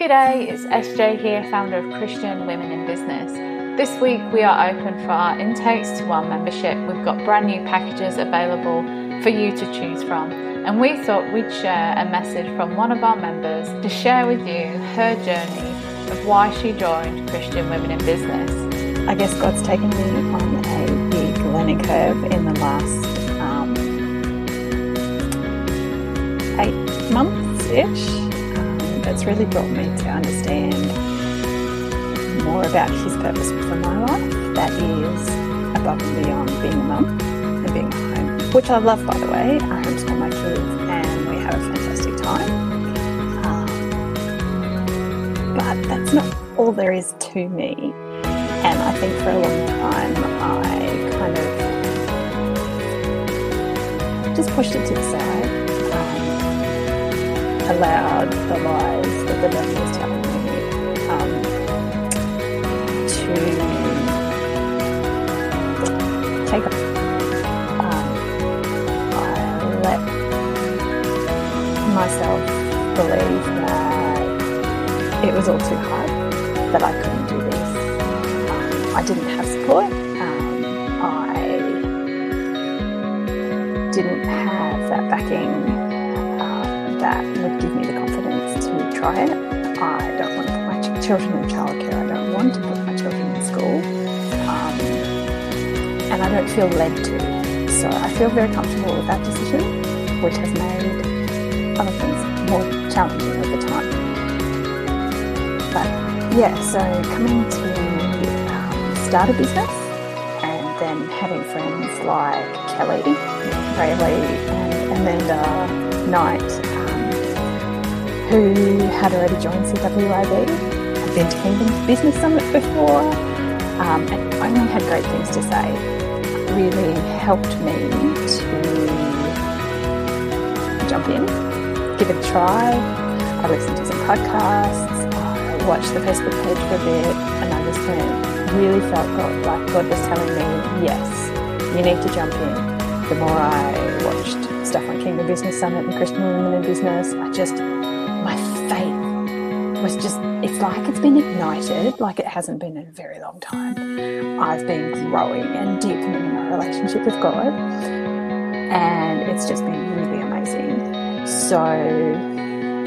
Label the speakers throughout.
Speaker 1: G'day, it's SJ here, founder of Christian Women in Business. This week we are open for our intakes to our membership. We've got brand new packages available for you to choose from, and we thought we'd share a message from one of our members to share with you her journey of why she joined Christian Women in Business.
Speaker 2: I guess God's taken me on a big learning curve in the last um, eight months ish that's really brought me to understand more about His purpose for my life. That is above and beyond being a mum and being a home, which I love, by the way. I homeschool my kids and we have a fantastic time. Um, but that's not all there is to me. And I think for a long time I kind of just pushed it to the side allowed the lies that the devil was telling me um, to take off. Um, I let myself believe that it was all too hard, that I couldn't do this. Um, I didn't have support. I didn't have that backing that would give me the confidence to try it. I don't want to put my ch- children in childcare. I don't want to put my children in school. Um, and I don't feel led to. So I feel very comfortable with that decision, which has made other things more challenging over time. But yeah, so coming to um, start a business and then having friends like Kelly, Rayleigh, and Amanda Knight who had already joined CWIB, had been to Kingdom Business Summit before, um, and only had great things to say. Really helped me to jump in, give it a try. I listened to some podcasts, I watched the Facebook page for a bit, and I just really felt God, like God was telling me, yes, you need to jump in. The more I watched stuff on Kingdom Business Summit and Christian Women in Business, I just my faith was just, it's like it's been ignited, like it hasn't been in a very long time. I've been growing and deepening in my relationship with God, and it's just been really amazing. So,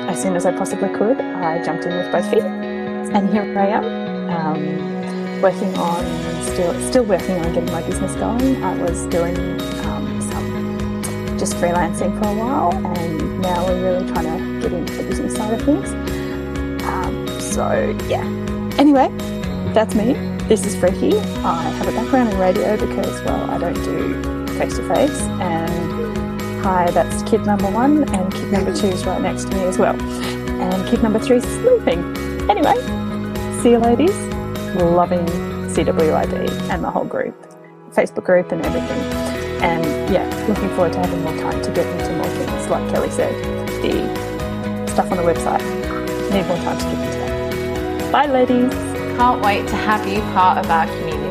Speaker 2: as soon as I possibly could, I jumped in with both feet, and here I am. Um, working on still still working on getting my business going. I was doing um, just freelancing for a while, and now we're really trying to get into the business side of things. Um, so, yeah. Anyway, that's me. This is Freaky. I have a background in radio because, well, I don't do face to face. And hi, that's kid number one, and kid number two is right next to me as well. And kid number three is sleeping. Anyway, see you, ladies. Loving CWIB and the whole group, Facebook group, and everything. And yeah, looking forward to having more time to get into more things, like Kelly said, the stuff on the website. Need more time to get into that. Bye, ladies.
Speaker 1: Can't wait to have you part of our community.